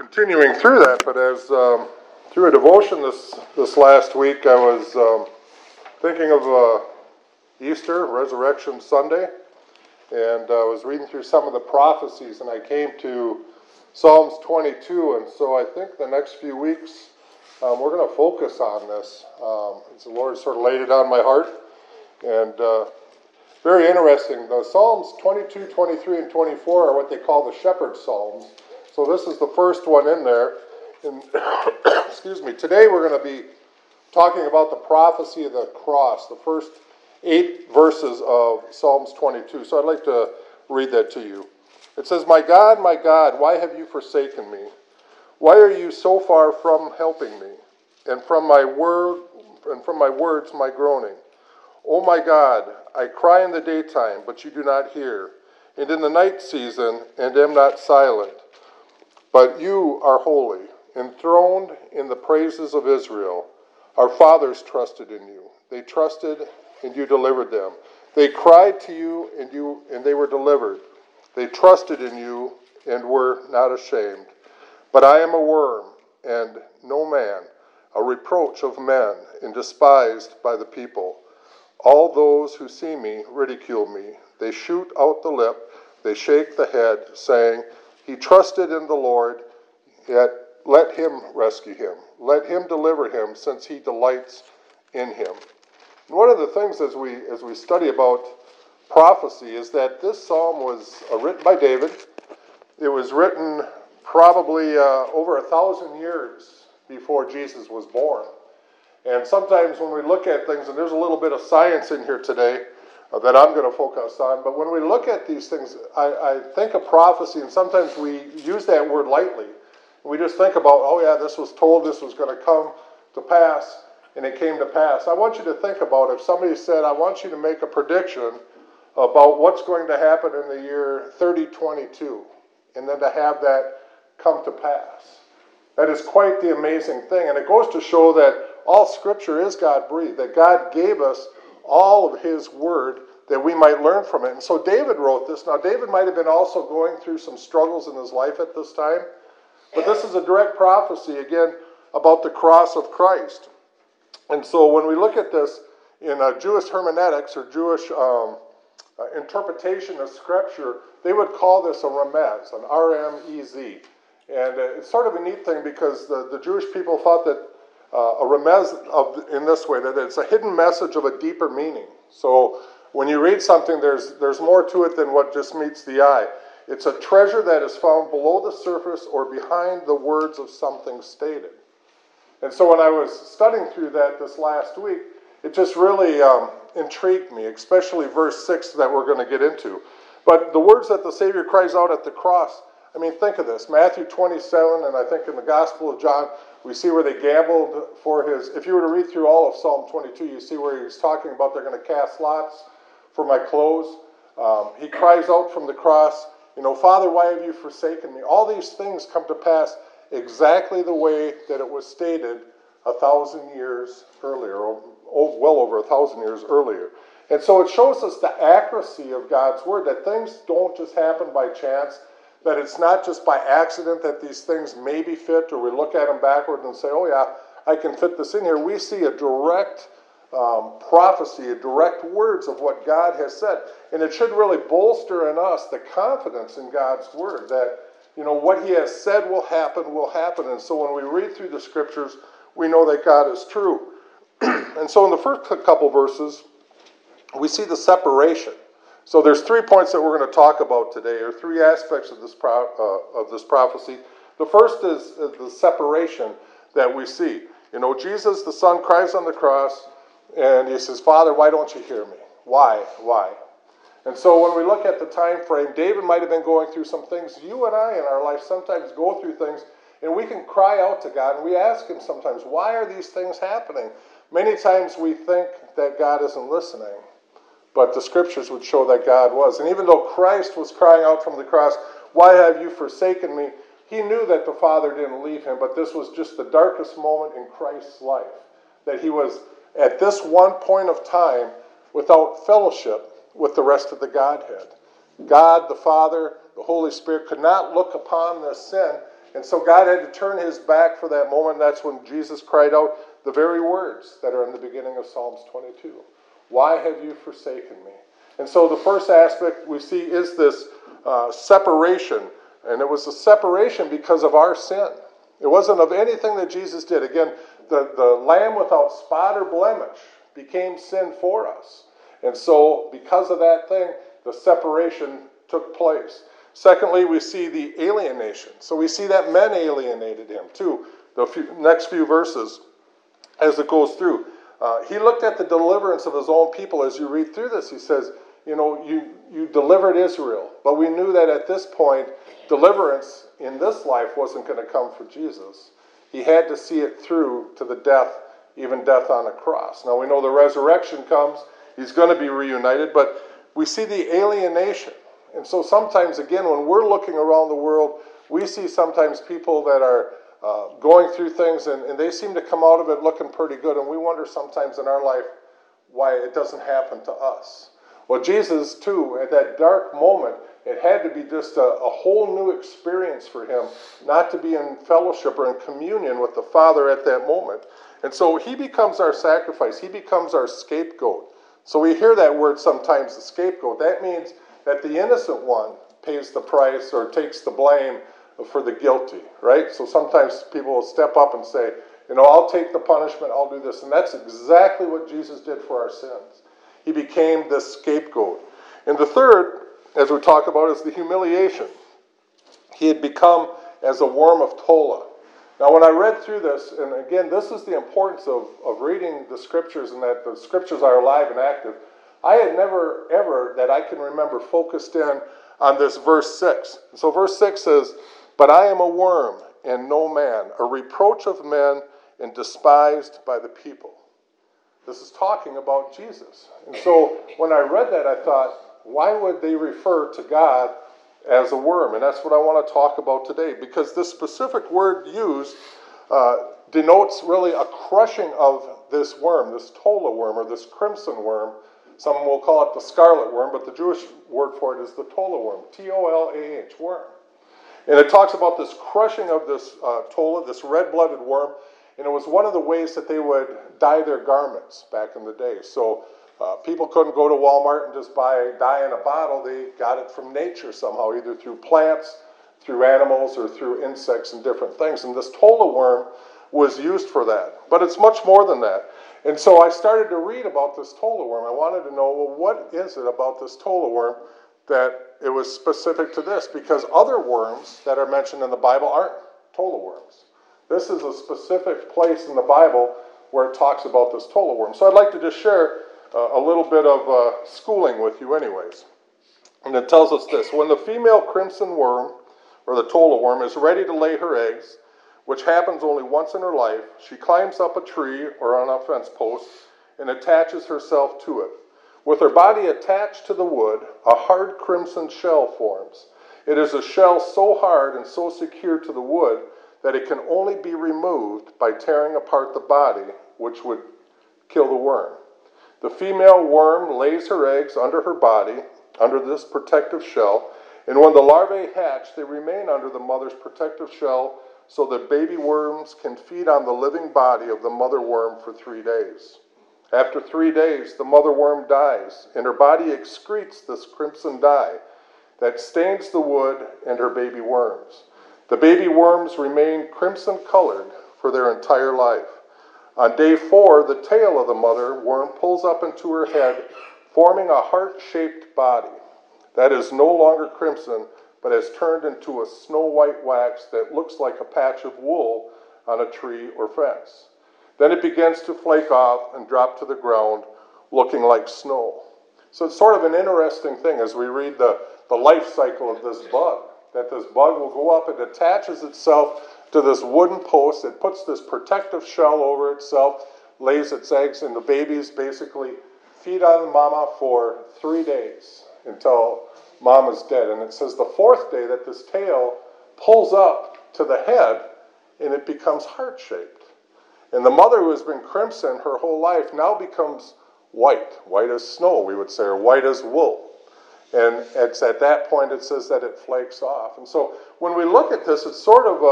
continuing through that, but as um, through a devotion this this last week, I was um, thinking of uh, Easter, Resurrection Sunday, and I was reading through some of the prophecies, and I came to Psalms 22, and so I think the next few weeks um, we're going to focus on this. Um, the Lord sort of laid it on my heart, and uh, very interesting. The Psalms 22, 23, and 24 are what they call the shepherd psalms. So this is the first one in there. And excuse me. Today we're going to be talking about the prophecy of the cross, the first eight verses of Psalms 22. So I'd like to read that to you. It says, "My God, my God, why have you forsaken me? Why are you so far from helping me, and from my word and from my words my groaning? O my God, I cry in the daytime, but you do not hear, and in the night season, and am not silent." But you are holy, enthroned in the praises of Israel. Our fathers trusted in you. They trusted and you delivered them. They cried to you and you and they were delivered. They trusted in you and were not ashamed. But I am a worm and no man, a reproach of men and despised by the people. All those who see me ridicule me. They shoot out the lip, they shake the head, saying, he trusted in the Lord, yet let him rescue him. Let him deliver him, since he delights in him. And one of the things as we as we study about prophecy is that this psalm was uh, written by David. It was written probably uh, over a thousand years before Jesus was born. And sometimes when we look at things, and there's a little bit of science in here today, Uh, that I'm going to focus on. But when we look at these things, I, I think of prophecy, and sometimes we use that word lightly. We just think about, oh, yeah, this was told this was going to come to pass, and it came to pass. I want you to think about if somebody said, I want you to make a prediction about what's going to happen in the year 3022, and then to have that come to pass. That is quite the amazing thing. And it goes to show that all Scripture is God breathed, that God gave us all of his word that we might learn from it. And so David wrote this. Now, David might have been also going through some struggles in his life at this time, but this is a direct prophecy, again, about the cross of Christ. And so when we look at this in a Jewish hermeneutics or Jewish um, uh, interpretation of Scripture, they would call this a remez, an R M E Z. And uh, it's sort of a neat thing because the, the Jewish people thought that uh, a remez of, in this way that it's a hidden message of a deeper meaning. So when you read something, there's, there's more to it than what just meets the eye. It's a treasure that is found below the surface or behind the words of something stated. And so when I was studying through that this last week, it just really um, intrigued me, especially verse 6 that we're going to get into. But the words that the Savior cries out at the cross, I mean, think of this Matthew 27, and I think in the Gospel of John, we see where they gambled for his. If you were to read through all of Psalm 22, you see where he's talking about they're going to cast lots for my clothes. Um, he cries out from the cross, you know, Father, why have you forsaken me? All these things come to pass exactly the way that it was stated a thousand years earlier, or well over a thousand years earlier. And so it shows us the accuracy of God's word that things don't just happen by chance that it's not just by accident that these things maybe fit, or we look at them backward and say, oh, yeah, I can fit this in here. We see a direct um, prophecy, a direct words of what God has said. And it should really bolster in us the confidence in God's word that, you know, what He has said will happen, will happen. And so when we read through the scriptures, we know that God is true. and so in the first couple verses, we see the separation. So there's three points that we're going to talk about today, or three aspects of this pro- uh, of this prophecy. The first is uh, the separation that we see. You know, Jesus, the Son, cries on the cross, and he says, "Father, why don't you hear me? Why? Why?" And so when we look at the time frame, David might have been going through some things. You and I in our life sometimes go through things, and we can cry out to God, and we ask Him sometimes, "Why are these things happening?" Many times we think that God isn't listening. But the scriptures would show that God was. And even though Christ was crying out from the cross, Why have you forsaken me? He knew that the Father didn't leave him, but this was just the darkest moment in Christ's life. That he was at this one point of time without fellowship with the rest of the Godhead. God, the Father, the Holy Spirit could not look upon this sin And so God had to turn his back for that moment. That's when Jesus cried out the very words that are in the beginning of Psalms 22 Why have you forsaken me? And so the first aspect we see is this uh, separation. And it was a separation because of our sin. It wasn't of anything that Jesus did. Again, the, the lamb without spot or blemish became sin for us. And so, because of that thing, the separation took place. Secondly, we see the alienation. So we see that men alienated him too. The few, next few verses, as it goes through, uh, he looked at the deliverance of his own people. As you read through this, he says, "You know, you you delivered Israel, but we knew that at this point, deliverance in this life wasn't going to come for Jesus. He had to see it through to the death, even death on a cross. Now we know the resurrection comes; he's going to be reunited, but we see the alienation." And so sometimes, again, when we're looking around the world, we see sometimes people that are uh, going through things and, and they seem to come out of it looking pretty good. And we wonder sometimes in our life why it doesn't happen to us. Well, Jesus, too, at that dark moment, it had to be just a, a, whole new experience for him not to be in fellowship or in communion with the Father at that moment. And so he becomes our sacrifice, he becomes our scapegoat. So we hear that word sometimes, the scapegoat. That means that the innocent one pays the price or takes the blame for the guilty, right? So sometimes people will step up and say, you know, I'll take the punishment, I'll do this. And that's exactly what Jesus did for our sins. He became the scapegoat. And the third, as we talk about, is the humiliation. He had become as a worm of Tola. Now, when I read through this, and again, this is the importance of, of reading the scriptures and that the scriptures are alive and active. I had never, ever, that I can remember, focused in on this verse 6. So, verse 6 says, But I am a worm and no man, a reproach of men and despised by the people. This is talking about Jesus. And so, when I read that, I thought, why would they refer to God as a worm? And that's what I want to talk about today, because this specific word used uh, denotes really a crushing of this worm, this tola worm or this crimson worm some will call it the scarlet worm, but the Jewish word for it is the tola worm, T O L A H, worm. And it talks about this crushing of this uh, tola, this red blooded worm, and it was one of the ways that they would dye their garments back in the day. So uh, people couldn't go to Walmart and just buy dye in a bottle, they got it from nature somehow, either through plants, through animals, or through insects and different things. And this tola worm was used for that. But it's much more than that. And so I started to read about this tola worm. I wanted to know, well, what is it about this tola worm that it was specific to this? Because other worms that are mentioned in the Bible aren't tola worms. This is a specific place in the Bible where it talks about this tola worm. So I'd like to just share uh, a little bit of uh, schooling with you, anyways. And it tells us this when the female crimson worm, or the tola worm, is ready to lay her eggs, which happens only once in her life, she climbs up a tree or on a fence post and attaches herself to it. With her body attached to the wood, a hard crimson shell forms. It is a shell so hard and so secure to the wood that it can only be removed by tearing apart the body, which would kill the worm. The female worm lays her eggs under her body, under this protective shell, and when the larvae hatch, they remain under the mother's protective shell so that baby worms can feed on the living body of the mother worm for three days. After three days, the mother worm dies, and her body excretes this crimson dye that stains the wood and her baby worms. The baby worms remain crimson colored for their entire life. On day four, the tail of the mother worm pulls up into her head, forming a heart shaped body. That is no longer crimson, but has turned into a snow white wax that looks like a patch of wool on a tree or fence. Then it begins to flake off and drop to the ground, looking like snow. So it's sort of an interesting thing as we read the, the life cycle of this bug. That this bug will go up, it attaches itself to this wooden post, it puts this protective shell over itself, lays its eggs, and the babies basically feed on mama for three days until mom is dead. And it says the fourth day that this tail pulls up to the head and it becomes heart shaped. And the mother who has been crimson her whole life now becomes white, white as snow, we would say, or white as wool. And it's at that point it says that it flakes off. And so when we look at this, it's sort of a,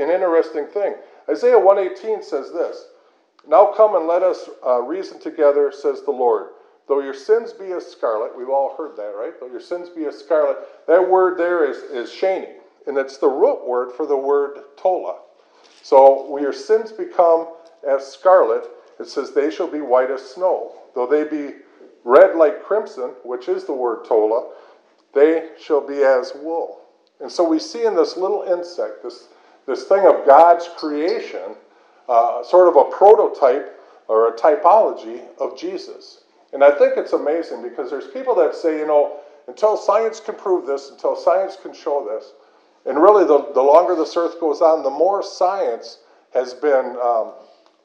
a, an interesting thing. Isaiah 118 says this Now come and let us uh, reason together, says the Lord. Though your sins be as scarlet, we've all heard that, right? Though your sins be as scarlet, that word there is, is shani, and it's the root word for the word tola. So your sins become as scarlet, it says they shall be white as snow. Though they be red like crimson, which is the word tola, they shall be as wool. And so we see in this little insect, this, this thing of God's creation, uh, sort of a prototype or a typology of Jesus. And I think it's amazing because there's people that say, you know, until science can prove this, until science can show this, and really the, the longer this earth goes on, the more science has been um,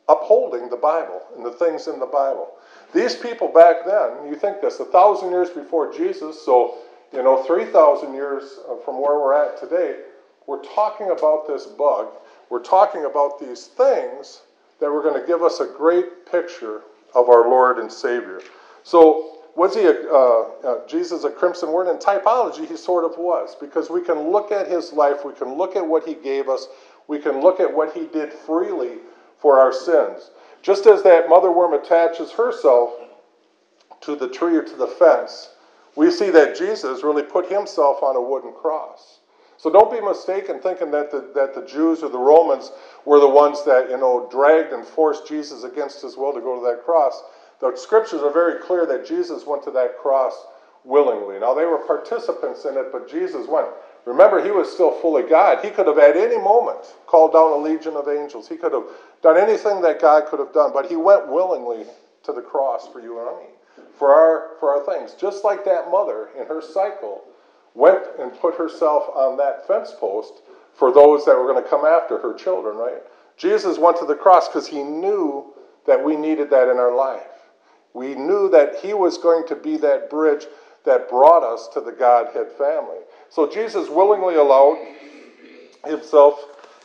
upholding the Bible and the things in the Bible. These people back then, you think this, a thousand years before Jesus, so, you know, 3,000 years from where we're at today, we're talking about this bug. We're talking about these things that were going to give us a great picture of our Lord and Savior. So, was he a, uh, uh, Jesus a crimson word? In typology, he sort of was, because we can look at his life, we can look at what he gave us, we can look at what he did freely for our sins. Just as that mother worm attaches herself to the tree or to the fence, we see that Jesus really put himself on a wooden cross. So don't be mistaken thinking that the, that the Jews or the Romans were the ones that, you know, dragged and forced Jesus against his will to go to that cross. The scriptures are very clear that Jesus went to that cross willingly. Now, they were participants in it, but Jesus went. Remember, he was still fully God. He could have at any moment called down a legion of angels. He could have done anything that God could have done, but he went willingly to the cross for you and me, for our, for our things. Just like that mother in her cycle went and put herself on that fence post for those that were going to come after her children, right? Jesus went to the cross because he knew that we needed that in our life. We knew that he was going to be that bridge that brought us to the Godhead family. So Jesus willingly allowed himself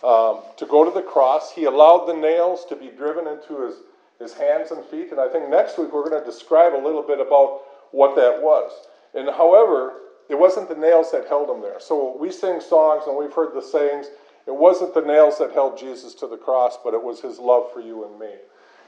um, to go to the cross. He allowed the nails to be driven into his, his hands and feet. And I think next week we're going to describe a little bit about what that was. And however, it wasn't the nails that held him there. So we sing songs and we've heard the sayings. It wasn't the nails that held Jesus to the cross, but it was his love for you and me.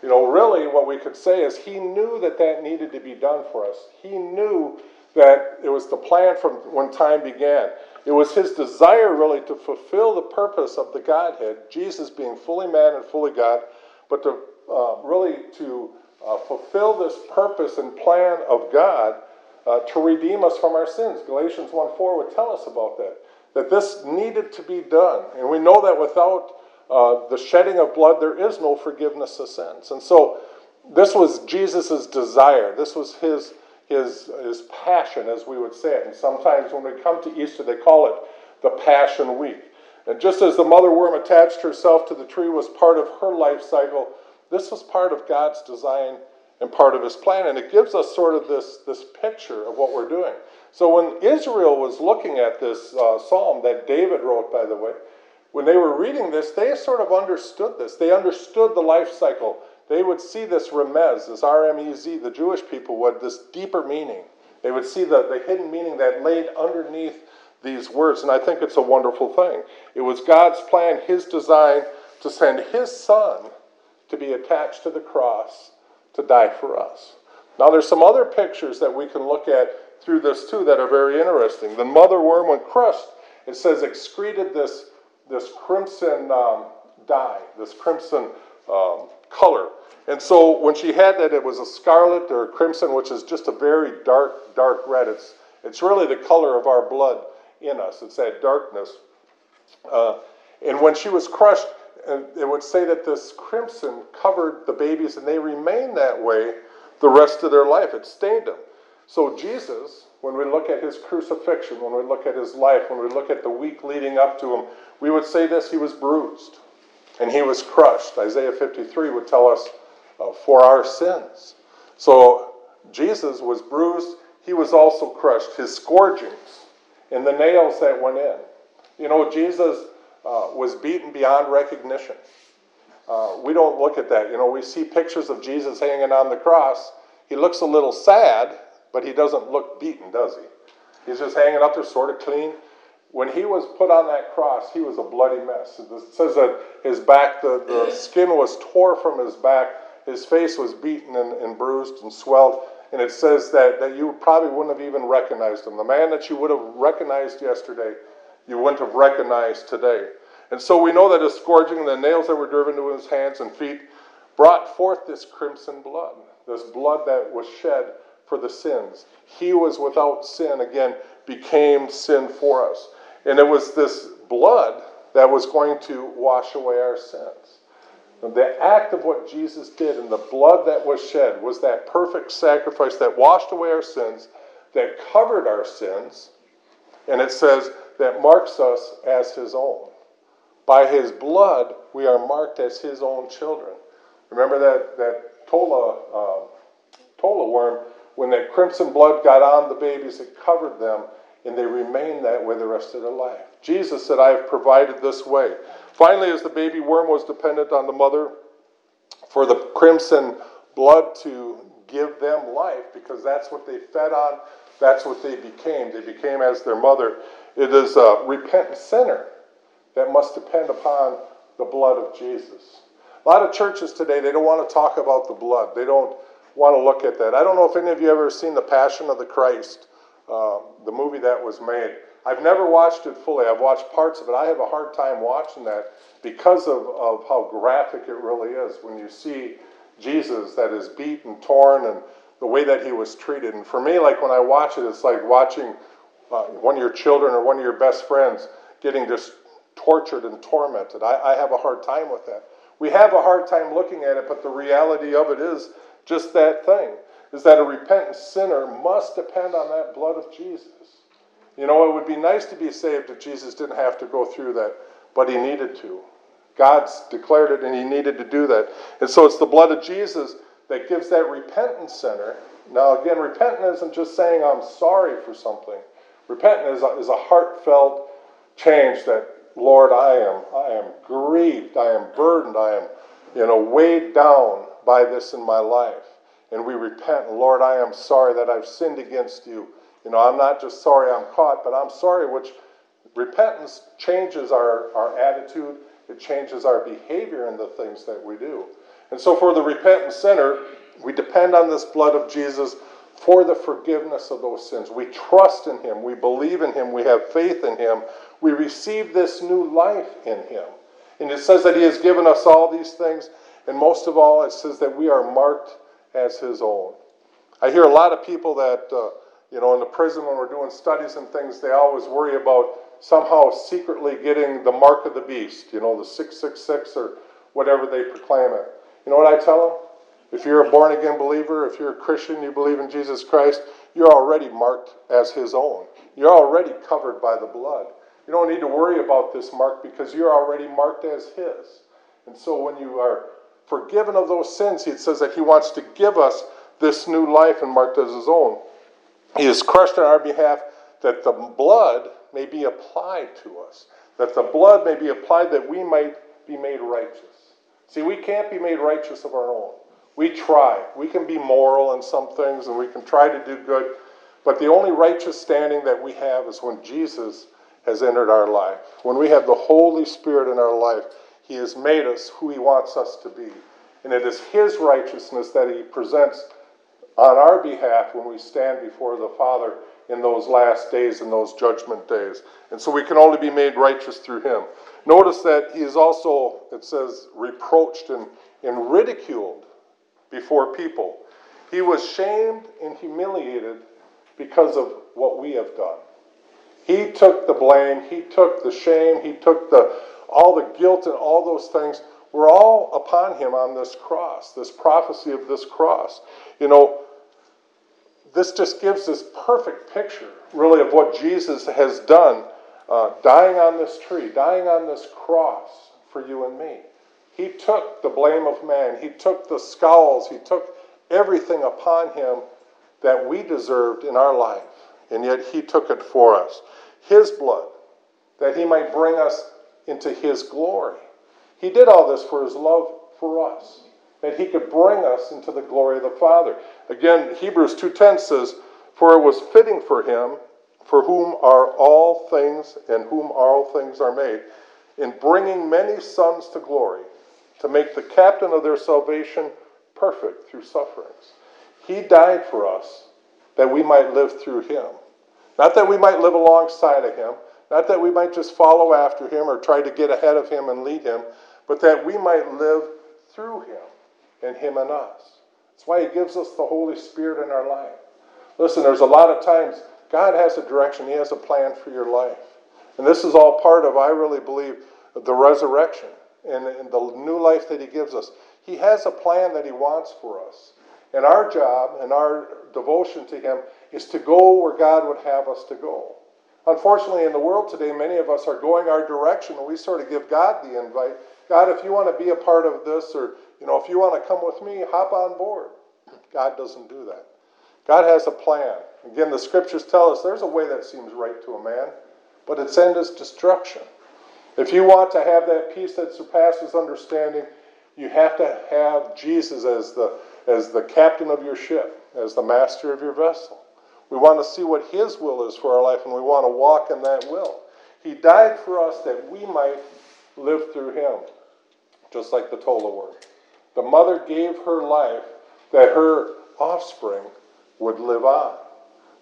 You know, really, what we could say is he knew that that needed to be done for us. He knew that it was the plan from when time began. It was his desire, really, to fulfill the purpose of the Godhead, Jesus being fully man and fully God, but to uh, really to uh, fulfill this purpose and plan of God uh, to redeem us from our sins. Galatians 1 4 would tell us about that. That this needed to be done. And we know that without uh, the shedding of blood, there is no forgiveness of sins. And so this was Jesus' desire. This was his, his, his passion, as we would say it. And sometimes when we come to Easter, they call it the Passion Week. And just as the mother worm attached herself to the tree was part of her life cycle, this was part of God's design and part of his plan. And it gives us sort of this, this picture of what we're doing. So when Israel was looking at this uh, psalm that David wrote, by the way, when they were reading this, they sort of understood this. They understood the life cycle. They would see this remez, this R M E Z, the Jewish people would, this deeper meaning. They would see the, the hidden meaning that laid underneath these words. And I think it's a wonderful thing. It was God's plan, His design, to send His Son to be attached to the cross to die for us. Now, there's some other pictures that we can look at through this too that are very interesting. The mother worm, when crushed, it says excreted this, this crimson um, dye, this crimson um, color. And so when she had that, it was a scarlet or crimson, which is just a very dark, dark red. It's, it's really the color of our blood in us, it's that darkness. Uh, and when she was crushed, it would say that this crimson covered the babies and they remained that way the rest of their life. It stained them. So, Jesus, when we look at his crucifixion, when we look at his life, when we look at the week leading up to him, we would say this he was bruised and he was crushed. Isaiah 53 would tell us uh, for our sins. So, Jesus was bruised, he was also crushed. His scourgings and the nails that went in. You know, Jesus uh, was beaten beyond recognition. Uh, we don't look at that. You know, we see pictures of Jesus hanging on the cross. He looks a little sad, but he doesn't look beaten, does he? He's just hanging up there, sort of clean. When he was put on that cross, he was a bloody mess. It says that his back, the, the skin was tore from his back, his face was beaten and, and bruised and swelled. And it says that, that you probably wouldn't have even recognized him. The man that you would have recognized yesterday, you wouldn't have recognized today. And so we know that his scourging and the nails that were driven to his hands and feet brought forth this crimson blood, this blood that was shed for the sins. He was without sin, again, became sin for us. And it was this blood that was going to wash away our sins. And the act of what Jesus did and the blood that was shed was that perfect sacrifice that washed away our sins, that covered our sins, and it says that marks us as his own. By his blood, we are marked as his own children. Remember that, that tola, uh, tola worm, when that crimson blood got on the babies, it covered them, and they remain that way the rest of their life. Jesus said, I have provided this way. Finally, as the baby worm was dependent on the mother for the crimson blood to give them life, because that's what they fed on, that's what they became. They became as their mother. It is a repentant sinner that must depend upon the blood of Jesus. A lot of churches today, they don't want to talk about the blood. They don't want to look at that. I don't know if any of you ever seen The Passion of the Christ, uh, the movie that was made. I've never watched it fully. I've watched parts of it. I have a hard time watching that because of, of how graphic it really is when you see Jesus that is beaten, torn, and the way that he was treated. And for me, like when I watch it, it's like watching uh, one of your children or one of your best friends getting just tortured and tormented. I, I have a hard time with that. We have a hard time looking at it, but the reality of it is just that thing is that a repentant sinner must depend on that blood of Jesus. You know, it would be nice to be saved if Jesus didn't have to go through that, but he needed to. God's declared it and he needed to do that. And so it's the blood of Jesus that gives that repentant sinner. Now, again, repentant isn't just saying I'm sorry for something. Repentant is a, is a heartfelt change that Lord, I am, I am grieved, I am burdened, I am, you know, weighed down by this in my life. And we repent, And Lord, I am sorry that I've sinned against you. You know, I'm not just sorry I'm caught, but I'm sorry, which repentance changes our, our attitude, it changes our behavior in the things that we do. And so for the repentant sinner, we depend on this blood of Jesus for the forgiveness of those sins. We trust in him, we believe in him, we have faith in him, we receive this new life in Him. And it says that He has given us all these things, and most of all, it says that we are marked as His own. I hear a lot of people that, uh, you know, in the prison when we're doing studies and things, they always worry about somehow secretly getting the mark of the beast, you know, the 666 or whatever they proclaim it. You know what I tell them? If you're a born again believer, if you're a Christian, you believe in Jesus Christ, you're already marked as His own. You're already covered by the blood. You don't need to worry about this mark because you're already marked as His. And so when you are forgiven of those sins, He says that He wants to give us this new life and marked as His own. He is crushed on our behalf that the blood may be applied to us, that the blood may be applied that we might be made righteous. See, we can't be made righteous of our own. We try. We can be moral in some things and we can try to do good, but the only righteous standing that we have is when Jesus has entered our life. When we have the Holy Spirit in our life, He has made us who He wants us to be. And it is His righteousness that He presents on our behalf when we stand before the Father in those last days, in those judgment days. And so we can only be made righteous through Him. Notice that He is also, it says, reproached and, and ridiculed before people. He was shamed and humiliated because of what we have done. He took the blame, he took the shame, he took the all the guilt and all those things were all upon him on this cross, this prophecy of this cross. You know, this just gives this perfect picture, really, of what Jesus has done, uh, dying on this tree, dying on this cross for you and me. He took the blame of man, he took the scowls, he took everything upon him that we deserved in our life, and yet he took it for us his blood, that he might bring us into his glory. He did all this for his love for us, that he could bring us into the glory of the Father. Again, Hebrews 2:10 says, "For it was fitting for him, for whom are all things and whom all things are made, in bringing many sons to glory, to make the captain of their salvation perfect through sufferings. He died for us that we might live through him. Not that we might live alongside of him, not that we might just follow after him or try to get ahead of him and lead him, but that we might live through him and him and us. That's why he gives us the Holy Spirit in our life. Listen, there's a lot of times God has a direction, He has a plan for your life. And this is all part of, I really believe, the resurrection and, and the new life that He gives us. He has a plan that He wants for us. And our job and our devotion to Him is to go where God would have us to go. Unfortunately, in the world today, many of us are going our direction, and we sort of give God the invite. God, if you want to be a part of this, or you know, if you want to come with me, hop on board. God doesn't do that. God has a plan. Again, the scriptures tell us there's a way that seems right to a man, but its end is destruction. If you want to have that peace that surpasses understanding, you have to have Jesus as the, as the captain of your ship, as the master of your vessel. We want to see what his will is for our life, and we want to walk in that will. He died for us that we might live through him, just like the Tola word. The mother gave her life that her offspring would live on.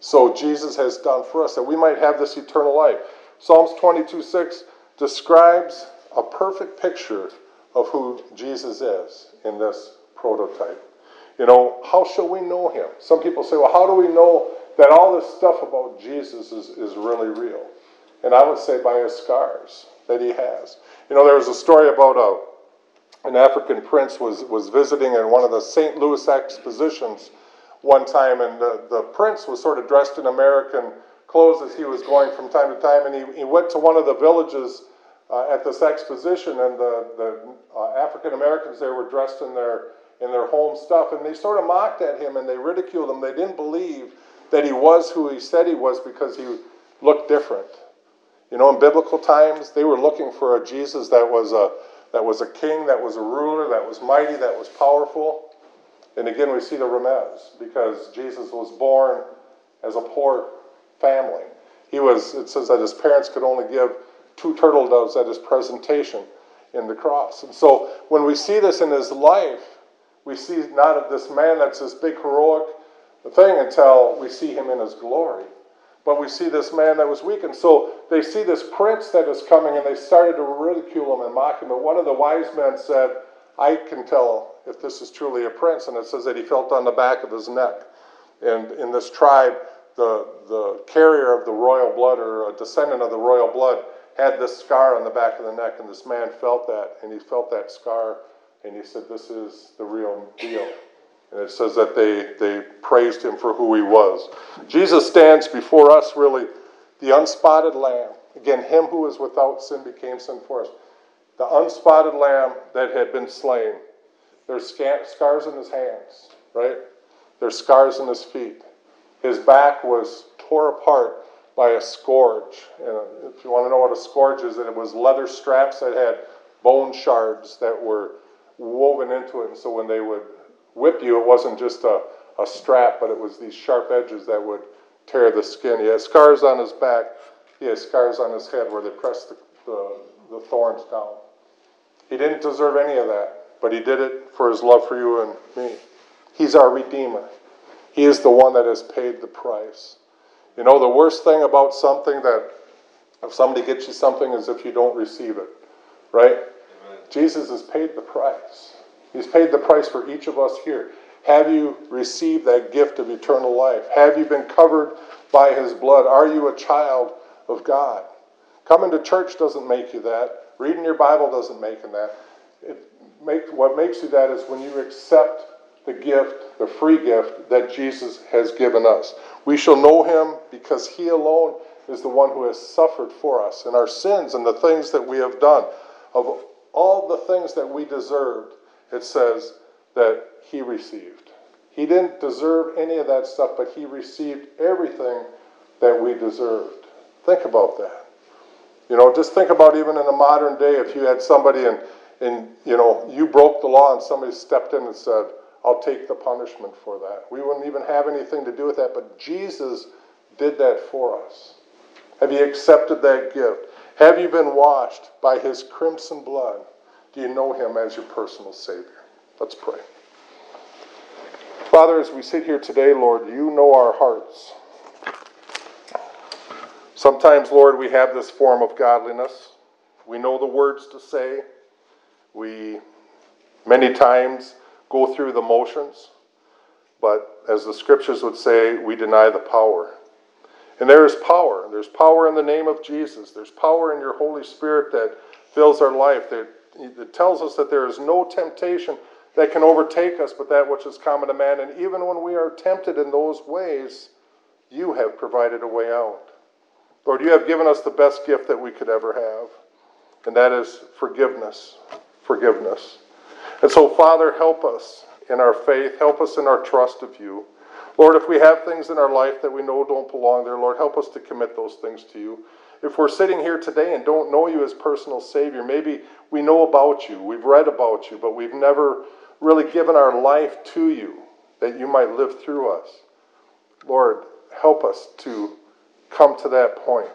So Jesus has done for us that we might have this eternal life. Psalms 22 6 describes a perfect picture of who Jesus is in this prototype. You know, how shall we know him? Some people say, well, how do we know that all this stuff about Jesus is, is really real? And I would say by his scars that he has. You know, there was a story about a, an African prince was, was visiting in one of the St. Louis expositions one time, and the, the prince was sort of dressed in American clothes as he was going from time to time, and he, he went to one of the villages uh, at this exposition, and the, the uh, African Americans there were dressed in their in their home stuff, and they sort of mocked at him and they ridiculed him. They didn't believe that he was who he said he was because he looked different. You know, in biblical times, they were looking for a Jesus that was a that was a king, that was a ruler, that was mighty, that was powerful. And again, we see the remez because Jesus was born as a poor family. He was, it says that his parents could only give two turtle doves at his presentation in the cross. And so when we see this in his life, we see not this man that's this big heroic thing until we see him in his glory. But we see this man that was weak. And so they see this prince that is coming and they started to ridicule him and mock him. But one of the wise men said, I can tell if this is truly a prince. And it says that he felt on the back of his neck. And in this tribe, the, the carrier of the royal blood or a descendant of the royal blood had this scar on the back of the neck. And this man felt that. And he felt that scar. And he said, This is the real deal. And it says that they, they praised him for who he was. Jesus stands before us, really, the unspotted lamb. Again, him who was without sin became sin for us. The unspotted lamb that had been slain. There's scars in his hands, right? There's scars in his feet. His back was tore apart by a scourge. And if you want to know what a scourge is, it was leather straps that had bone shards that were woven into it. And so when they would whip you, it wasn't just a, a strap, but it was these sharp edges that would tear the skin. He had scars on his back. He had scars on his head where they pressed the, the, the thorns down. He didn't deserve any of that but he did it for his love for you and me. He's our Redeemer. He is the one that has paid the price. You know, the worst thing about something that if somebody gets you something is if you don't receive it, right? Amen. Jesus has paid the price. He's paid the price for each of us here. Have you received that gift of eternal life? Have you been covered by his blood? Are you a child of God? Coming to church doesn't make you that. Reading your Bible doesn't make you that. It, make, what makes you that is when you accept the gift, the free gift that Jesus has given us. We shall know him because he alone is the one who has suffered for us and our sins and the things that we have done. Of all the things that we deserved, it says that he received. He didn't deserve any of that stuff, but he received everything that we deserved. Think about that. You know, just think about even in the modern day if you had somebody and and you know you broke the law and somebody stepped in and said i'll take the punishment for that we wouldn't even have anything to do with that but jesus did that for us Have you accepted that gift? Have you been washed by his crimson blood? Do you know him as your personal Savior? Let's pray. Father, as we sit here today, Lord, you know our hearts. Sometimes, Lord, we have this form of godliness. We know the words to say. We many times go through the motions. But as the scriptures would say, we deny the power. And there is power. There's power in the name of Jesus. There's power in your Holy Spirit that fills our life, that, that tells us that there is no temptation that can overtake us but that which is common to man. And even when we are tempted in those ways, you have provided a way out. Lord, you have given us the best gift that we could ever have, and that is forgiveness. Forgiveness. And so, Father, help us in our faith, help us in our trust of you. Lord, if we have things in our life that we know don't belong there, Lord, help us to commit those things to you. If we're sitting here today and don't know you as personal Savior, maybe we know about you, we've read about you, but we've never really given our life to you that you might live through us. Lord, help us to come to that point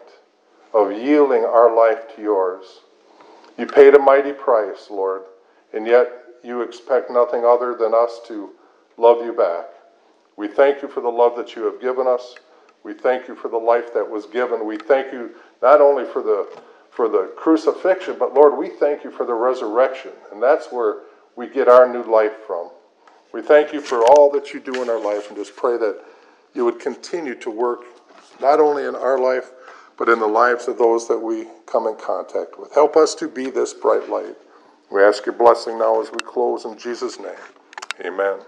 of yielding our life to yours. You paid a mighty price, Lord, and yet you expect nothing other than us to love you back. We thank you for the love that you have given us. We thank you for the life that was given. We thank you not only for the for the crucifixion, but Lord, we thank you for the resurrection. And that's where we get our new life from. We thank you for all that you do in our life and just pray that you would continue to work not only in our life, but in the lives of those that we come in contact with. Help us to be this bright light. We ask your blessing now as we close in Jesus' name. Amen.